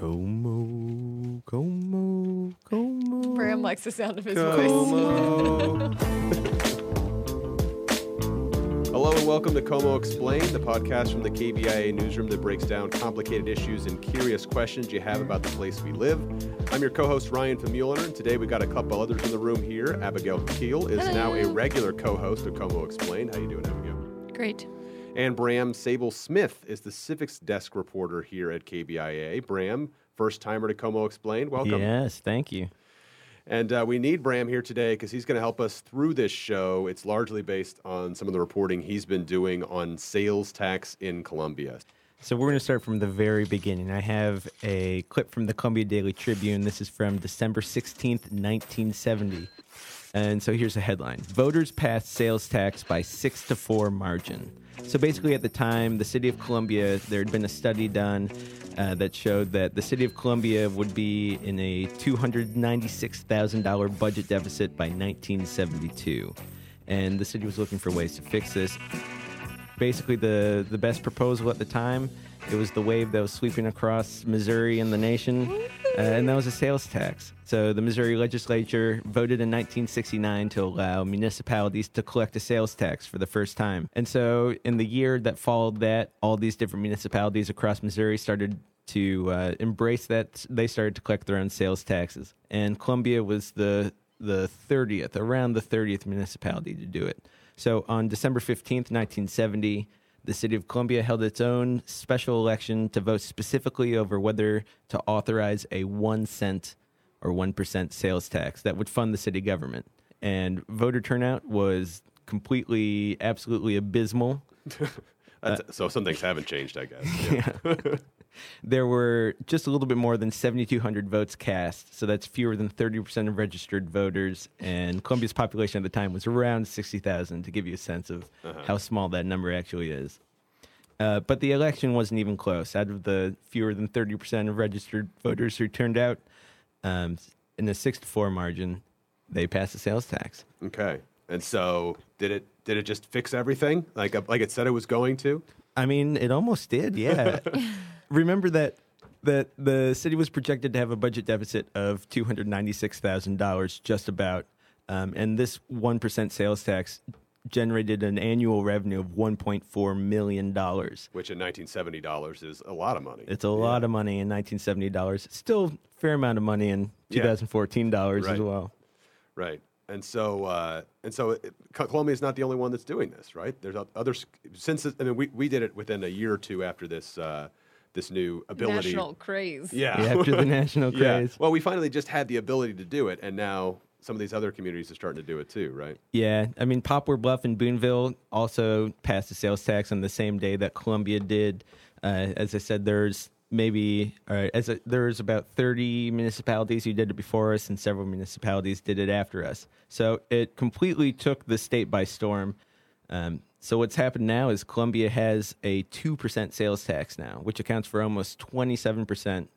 Como, como, como. Bram likes the sound of his voice. Hello and welcome to Como Explained, the podcast from the KBIA newsroom that breaks down complicated issues and curious questions you have about the place we live. I'm your co-host Ryan Famuliner, and today we've got a couple others in the room here. Abigail Keel is now a regular co-host of Como Explained. How you doing, Abigail? Great. And Bram Sable Smith is the civics desk reporter here at KBIA. Bram, first timer to Como Explained. Welcome. Yes, thank you. And uh, we need Bram here today because he's going to help us through this show. It's largely based on some of the reporting he's been doing on sales tax in Columbia. So we're going to start from the very beginning. I have a clip from the Columbia Daily Tribune. This is from December 16th, 1970. And so here's a headline Voters passed sales tax by six to four margin. So basically, at the time, the city of Columbia, there had been a study done uh, that showed that the city of Columbia would be in a $296,000 budget deficit by 1972. And the city was looking for ways to fix this basically the the best proposal at the time. It was the wave that was sweeping across Missouri and the nation, uh, and that was a sales tax. So the Missouri legislature voted in 1969 to allow municipalities to collect a sales tax for the first time. And so in the year that followed that, all these different municipalities across Missouri started to uh, embrace that. They started to collect their own sales taxes, and Columbia was the the 30th, around the 30th municipality to do it. So on December 15th, 1970, the city of Columbia held its own special election to vote specifically over whether to authorize a one cent or 1% sales tax that would fund the city government. And voter turnout was completely, absolutely abysmal. That's, so some things haven't changed, I guess. Yeah. There were just a little bit more than 7,200 votes cast, so that's fewer than 30% of registered voters. And Columbia's population at the time was around 60,000, to give you a sense of how small that number actually is. Uh, but the election wasn't even close. Out of the fewer than 30% of registered voters who turned out, um, in a six to four margin, they passed the sales tax. Okay. And so did it did it just fix everything like like it said it was going to? I mean, it almost did. Yeah. Remember that that the city was projected to have a budget deficit of two hundred ninety six thousand dollars, just about, um, and this one percent sales tax generated an annual revenue of one point four million dollars. Which in 1970 dollars is a lot of money. It's a lot of money in nineteen seventy dollars. Still a fair amount of money in two Yeah. thousand fourteen dollars as well. Right. And so, uh, and so, it, Co- is not the only one that's doing this, right? There's other since. I mean, we, we did it within a year or two after this uh, this new ability. National craze. Yeah. Yeah, after the national yeah. craze. Well, we finally just had the ability to do it, and now some of these other communities are starting to do it too, right? Yeah, I mean Poplar Bluff and Boonville also passed a sales tax on the same day that Columbia did. Uh, as I said, there's maybe uh, as a, there's about 30 municipalities who did it before us, and several municipalities did it after us. So it completely took the state by storm. Um, so what's happened now is Columbia has a two percent sales tax now, which accounts for almost 27 percent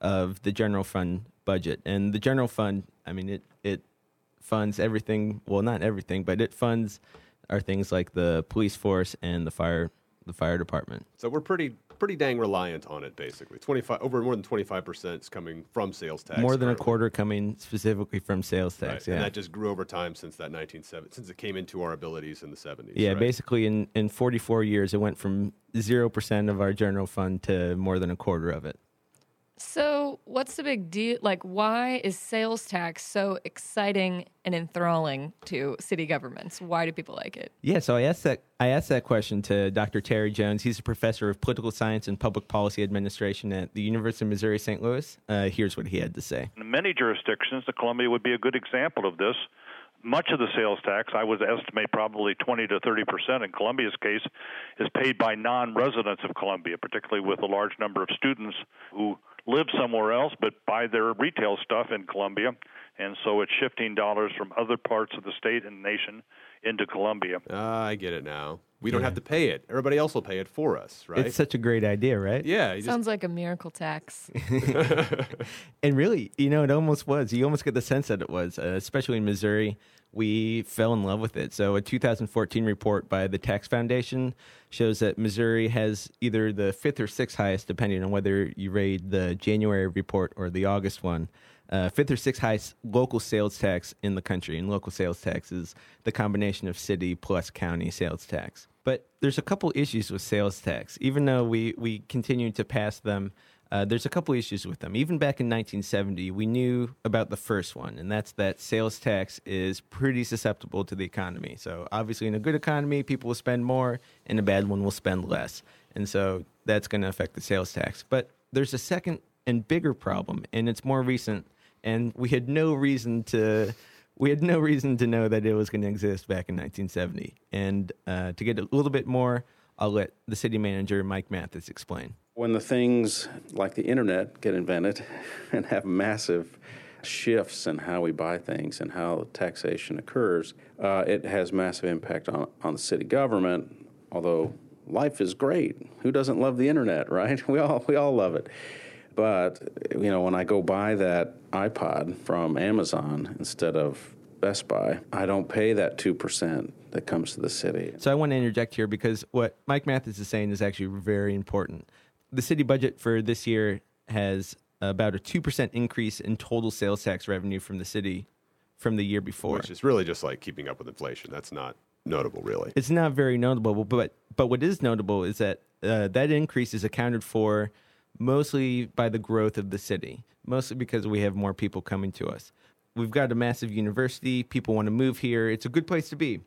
of the general fund budget. And the general fund, I mean, it it funds everything. Well, not everything, but it funds are things like the police force and the fire the fire department. So we're pretty pretty dang reliant on it, basically. Twenty five over more than twenty five percent is coming from sales tax. More than a quarter coming specifically from sales Right. tax. And Yeah. that just grew over time since that 1970, since it came into our abilities in the 70s. yeah, right? basically in, in 44 years, it went from 0% of our general fund to more than a quarter of it. So, what's the big deal? Like, why is sales tax so exciting and enthralling to city governments? Why do people like it? Yeah, so I asked that I asked that question to Dr. Terry Jones. He's a professor of political science and public policy administration at the University of Missouri St. Louis. Uh, here's what he had to say. In many jurisdictions, the Columbia would be a good example of this. Much of the sales tax, I would estimate probably 20 to 30 percent in Columbia's case, is paid by non residents of Columbia, particularly with a large number of students who live somewhere else but buy their retail stuff in Columbia. And so it's shifting dollars from other parts of the state and nation into Columbia. Ah, I get it now. We don't Yeah. have to pay it. Everybody else will pay it for us, right? It's such a great idea, right? yeah. You just, Sounds like a miracle tax. And really, you know, it almost was. You almost get the sense that it was, uh, especially in Missouri. We fell in love with it. So, a 2014 report by the Tax Foundation shows that Missouri has either the fifth or sixth highest, depending on whether you read the January report or the August one, uh, fifth or sixth highest local sales tax in the country. And local sales tax is the combination of city plus county sales tax. But there's a couple issues with sales tax. Even though we, we continue to pass them, uh, there's a couple issues with them. Even back in 1970, we knew about the first one, and that's that sales tax is pretty susceptible to the economy. So, obviously, in a good economy, people will spend more, in a bad one, will spend less. And so, that's going to affect the sales tax. But there's a second and bigger problem, and it's more recent, and we had no reason to. We had no reason to know that it was going to exist back in 1970. And uh, to get a little bit more, I'll let the city manager, Mike Matthes, explain. When the things like the internet get invented and have massive shifts in how we buy things and how taxation occurs, uh, it has massive impact on, on the city government. Although life is great, who doesn't love the internet, right? We all we all love it. But you know, when I go buy that iPod from Amazon instead of Best Buy, I don't pay that two percent that comes to the city. So I want to interject here because what Mike Matthes is saying is actually very important. The city budget for this year has about a 2% increase in total sales tax revenue from the city from the year before. which is really just like keeping up with inflation. That's not notable, really. It's not very notable, but but what is notable is that uh, that increase is accounted for mostly by the growth of the city, mostly because we have more people coming to us. We've got a massive university. People want to move here. It's a good place to be.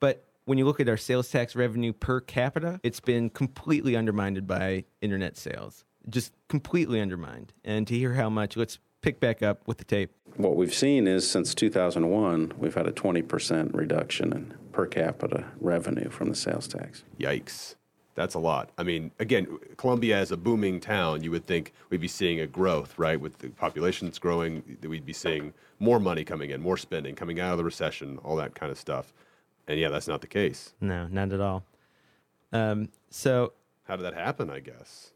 But when you look at our sales tax revenue per capita, it's been completely undermined by internet sales. Just completely undermined. And to hear how much, let's pick back up with the tape. What we've seen is since 2001, we've had a 20% reduction in per capita revenue from the sales tax. Yikes. That's a lot. I mean, again, Columbia is a booming town. You would think we'd be seeing a growth, right? With the population that's growing, that we'd be seeing more money coming in, more spending, coming out of the recession, all that kind of stuff. And yeah, that's not the case. No, not at all. Um, so How did that happen, I guess?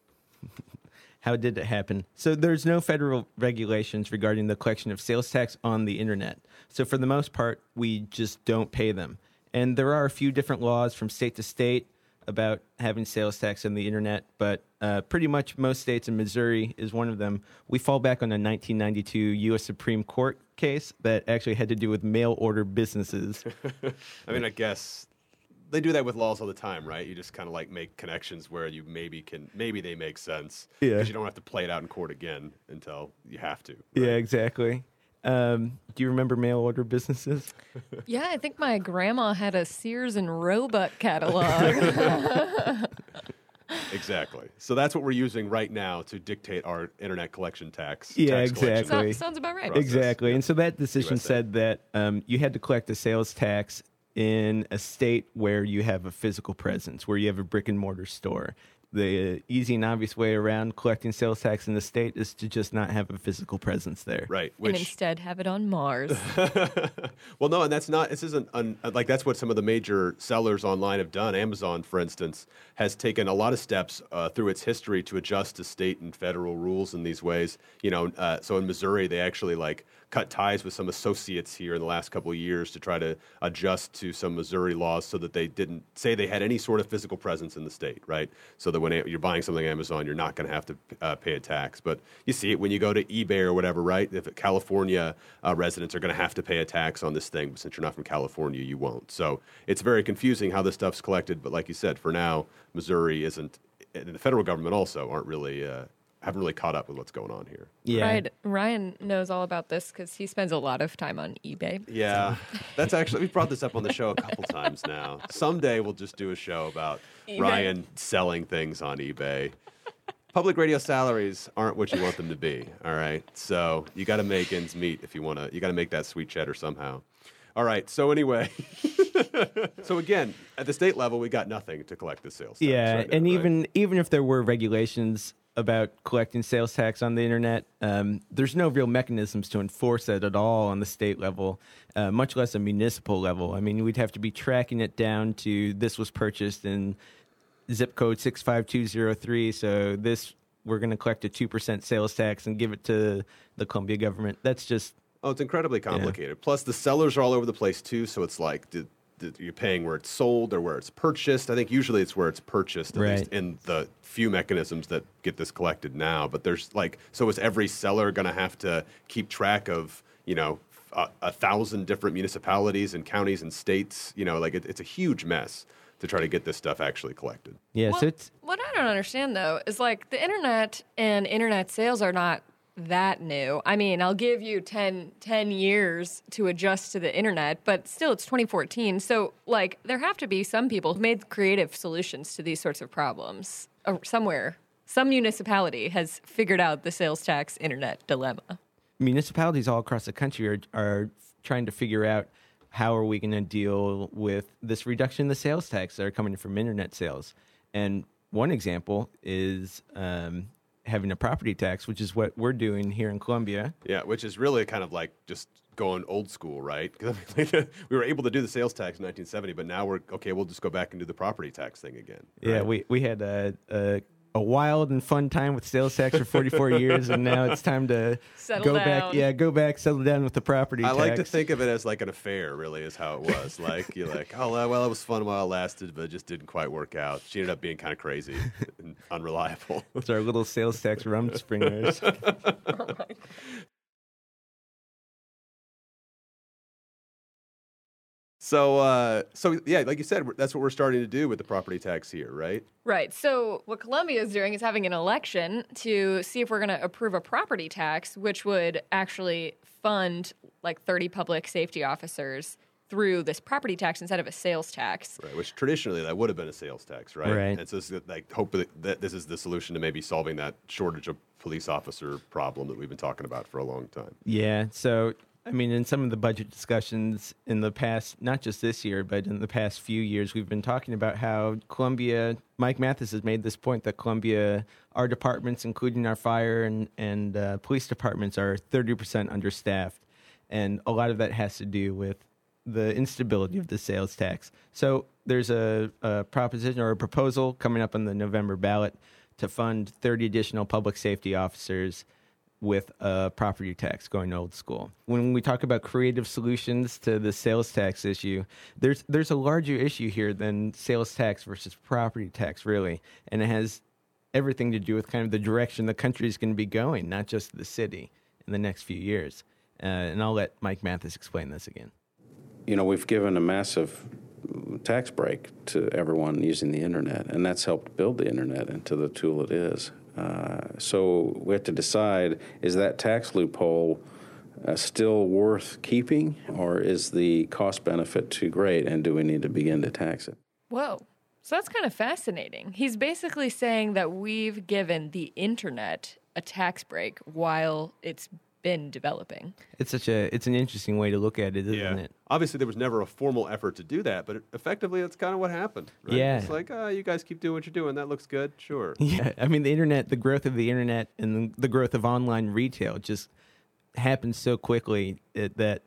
How did it happen? So there's no federal regulations regarding the collection of sales tax on the internet. So for the most part, we just don't pay them. And there are a few different laws from state to state about having sales tax on the internet, but uh, pretty much most states, and Missouri is one of them. We fall back on a 1992 U.S. Supreme Court case that actually had to do with mail order businesses. I mean, I guess they do that with laws all the time, right? You just kind of like make connections where you maybe can, maybe they make sense. Yeah. Because you don't have to play it out in court again until you have to. yeah, exactly. Um, do you remember mail order businesses? yeah, I think my grandma had a Sears and Roebuck catalog. Exactly. So that's what we're using right now to dictate our internet collection tax. Yeah, tax collection. exactly. sounds, sounds about right. Process. Exactly. Yeah. And so that decision USA. said that um, you had to collect a sales tax in a state where you have a physical presence, where you have a brick and mortar store. The uh, easy and obvious way around collecting sales tax in the state is to just not have a physical presence there. Right. and instead have it on Mars. well, no, and that's not. This isn't un, like that's what some of the major sellers online have done. Amazon, for instance, has taken a lot of steps uh, through its history to adjust to state and federal rules in these ways. You know, uh, so in Missouri, they actually like cut ties with some associates here in the last couple of years to try to adjust to some Missouri laws so that they didn't say they had any sort of physical presence in the state, right? So that when you're buying something on Amazon, you're not going to have to uh, pay a tax. But you see it when you go to eBay or whatever, right? If California uh, residents are going to have to pay a tax on this thing, but since you're not from California, you won't. So it's very confusing how this stuff's collected. But like you said, for now, Missouri isn't, and the federal government also aren't really. Uh, haven't really caught up with what's going on here. Yeah. Ryan, Ryan knows all about this because he spends a lot of time on eBay. Yeah, that's actually we've brought this up on the show a couple times now. Someday we'll just do a show about eBay. Ryan selling things on eBay. Public radio salaries aren't what you want them to be. All right, so you got to make ends meet if you want to. You got to make that sweet cheddar somehow. All right. So anyway, so again, at the state level, we got nothing to collect the sales. Tax Yeah, right now, and right? even even if there were regulations, about collecting sales tax on the internet. Um, there's no real mechanisms to enforce that at all on the state level, uh, much less a municipal level. I mean, we'd have to be tracking it down to this was purchased in zip code 65203. So this, we're going to collect a 2% sales tax and give it to the Columbia government. That's just, Oh, it's incredibly complicated. Plus, the sellers are all over the place too. So it's like, did you're paying where it's sold or where it's purchased. I think usually it's where it's purchased, at Right. least in the few mechanisms that get this collected now. But there's like, so is every seller going to have to keep track of, you know, a, a thousand different municipalities and counties and states? You know, like it, it's a huge mess to try to get this stuff actually collected. yeah, Well, so it's, what I don't understand though is like the internet and internet sales are not that new. I mean, I'll give you 10, 10 years to adjust to the internet, but still it's 2014. So, like, there have to be some people who made creative solutions to these sorts of problems uh, somewhere. Some municipality has figured out the sales tax internet dilemma. municipalities all across the country are, are trying to figure out how are we going to deal with this reduction in the sales tax that are coming from internet sales. And one example is um, having a property tax, which is what we're doing here in Columbia. Yeah, which is really kind of like just going old school, right? 'Cause I mean, like, we were able to do the sales tax in 1970, but now we're okay. We'll just go back and do the property tax thing again. Yeah, we, we had a, a a wild and fun time with sales tax for 44 years, and now it's time to Settle go down. back. Yeah, go back, settle down with the property I tax. like to think of it as like an affair, really, is how it was. like you're like, oh well, well, it was fun while it lasted, but it just didn't quite work out. She ended up being kind of crazy and unreliable. it's our little sales tax rumspringas. Oh so, uh, so yeah, like you said, that's what we're starting to do with the property tax here, right? Right. So, what Columbia is doing is having an election to see if we're going to approve a property tax, which would actually fund like 30 public safety officers through this property tax instead of a sales tax. Right, which traditionally that would have been a sales tax, right? Right. And so it's like hope that, that this is the solution to maybe solving that shortage of police officer problem that we've been talking about for a long time. Yeah. So, I mean, in some of the budget discussions in the past, not just this year, but in the past few years, we've been talking about how Columbia, Mike Matthes has made this point that Columbia, our departments, including our fire and, and uh, police departments, are 30% understaffed. And a lot of that has to do with the instability of the sales tax. So, there's a, a proposition or a proposal coming up on the November ballot to fund 30 additional public safety officers with a property tax going old school. When we talk about creative solutions to the sales tax issue, there's there's a larger issue here than sales tax versus property tax really, and it has everything to do with kind of the direction the country is going to be going, not just the city in the next few years. Uh, and I'll let Mike Matthes explain this again. you know, we've given a massive tax break to everyone using the internet, and that's helped build the internet into the tool it is. Uh, so we have to decide: is that tax loophole uh, still worth keeping, or is the cost benefit too great, and do we need to begin to tax it? Whoa. So that's kind of fascinating. He's basically saying that we've given the internet a tax break while it's been developing. It's such a it's an interesting way to look at it, isn't it? Obviously, there was never a formal effort to do that, but effectively, that's kind of what happened. Right? Yeah. It's like, oh, you guys keep doing what you're doing. That looks good. Sure. Yeah, I mean the internet, the growth of the internet and the growth of online retail just happened so quickly eh, that, that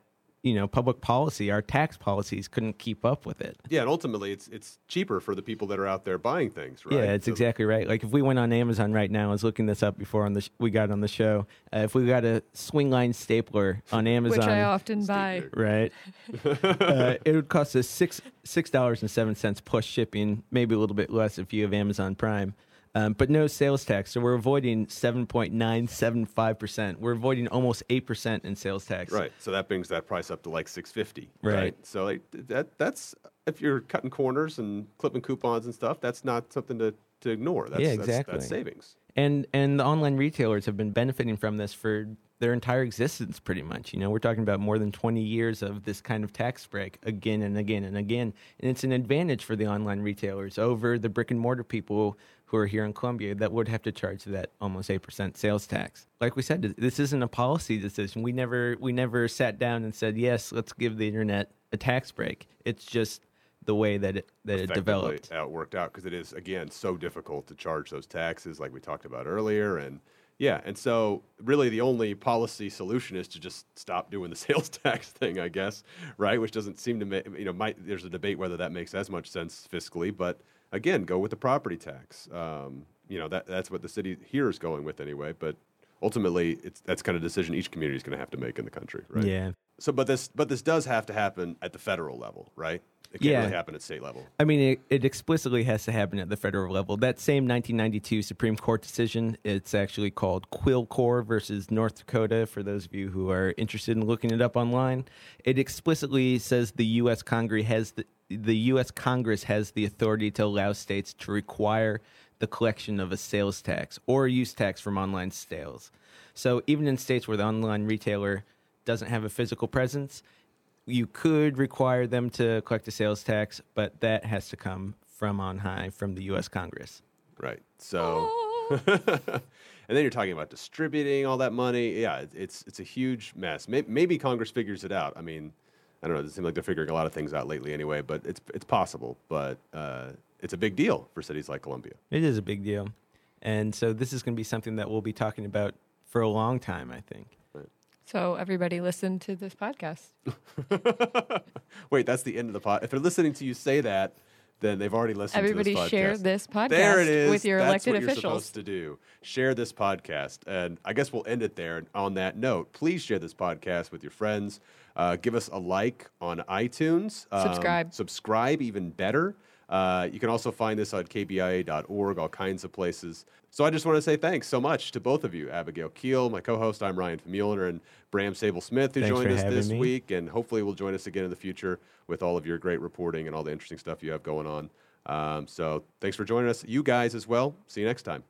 you know public policy, our tax policies couldn't keep up with it. Yeah, and ultimately, it's it's cheaper for the people that are out there buying things, right? Yeah, it's So- exactly right. Like if we went on Amazon right now, I was looking this up before on the sh- we got on the show. Uh, if we got a Swingline stapler on Amazon, Which I often buy. Right? uh, it would cost us six six dollars and seven cents plus shipping, maybe a little bit less if you have Amazon Prime. Um, but no sales tax, so we're avoiding seven point nine seven five percent. We're avoiding almost eight percent in sales tax. Right. So that brings that price up to like six fifty. Right. So like that that's if you're cutting corners and clipping coupons and stuff, that's not something to, to ignore. That's, Yeah, that's- exactly. That's, savings. and and the online retailers have been benefiting from this for their entire existence pretty much you know we're talking about more than 20 years of this kind of tax break again and again and again and it's an advantage for the online retailers over the brick and mortar people who are here in Columbia that would have to charge that almost 8% sales tax. Like we said this isn't a policy decision. We never we never sat down and said yes let's give the internet a tax break. It's just the way that it that it developed. how it worked out because it is again so difficult to charge those taxes like we talked about earlier and yeah and so really the only policy solution is to just stop doing the sales tax thing i guess right? Which doesn't seem to make you know might there's a debate whether that makes as much sense fiscally but again go with the property tax um, you know that that's what the city here is going with anyway but ultimately it's that's kind of decision each community is going to have to make in the country right Yeah. so but this but this does have to happen at the federal level right it can't Yeah. really happen at state level I mean, it, it explicitly has to happen at the federal level. That same 1992 Supreme Court decision, it's actually called Quill Corp versus North Dakota, for those of you who are interested in looking it up online. It explicitly says the U.S. Congress has the, the U.S. Congress has the authority to allow states to require the collection of a sales tax or a use tax from online sales. So even in states where the online retailer doesn't have a physical presence, you could require them to collect a sales tax, but that has to come from on high from the U.S. Congress. Right. So, and then you're talking about distributing all that money. Yeah, it's it's a huge mess. Maybe, maybe Congress figures it out. I mean, I don't know. It seems like they're figuring a lot of things out lately, anyway. But it's it's possible. But uh, it's a big deal for cities like Columbia. It is a big deal, and so this is going to be something that we'll be talking about for a long time. I think. So everybody listen to this podcast. Wait, that's the end of the pod. If they're listening to you say that, then they've already listened. Everybody to this podcast. share this podcast There it is. with your That's elected what you're officials. supposed to do. Share this podcast, and I guess we'll end it there. And on that note, please share this podcast with your friends. Uh, give us a like on iTunes. Um, Subscribe. Subscribe, even better. Uh, you can also find this on kbia.org, all kinds of places. So I just want to say thanks so much to both of you, Abigail Keel, my co-host. I'm Ryan Famuliner, and Bram Sable Smith, who Thanks joined us this me. week, and hopefully will join us again in the future with all of your great reporting and all the interesting stuff you have going on. Um, so thanks for joining us, you guys as well. See you next time.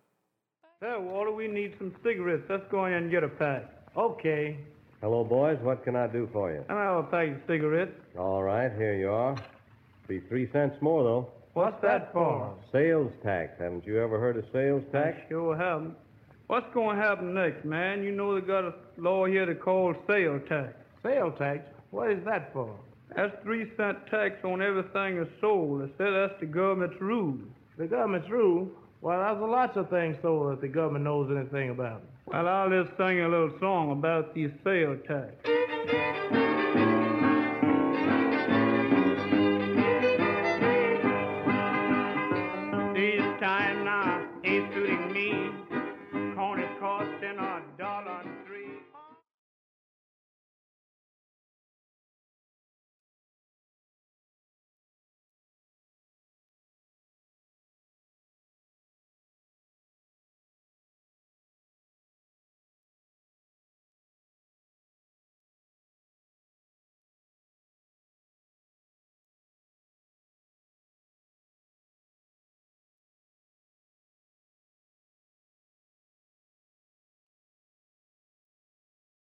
Hey, Walter, we need some cigarettes. Let's go in and get a pack. Okay. Hello, boys. What can I do for you? And I'll have a pack of cigarettes. All right, here you are. Be three cents more, though. What's that for? Sales tax. Haven't you ever heard of sales tax? I sure haven't. What's going to happen next, man? You know they got a law here to call sales tax. Sales tax? What is that for? That's three cent tax on everything that's sold. They say that's the government's rule. The government's rule? Well, there's lots of things sold that the government knows anything about. Well, I'll just sing a little song about these sales tax.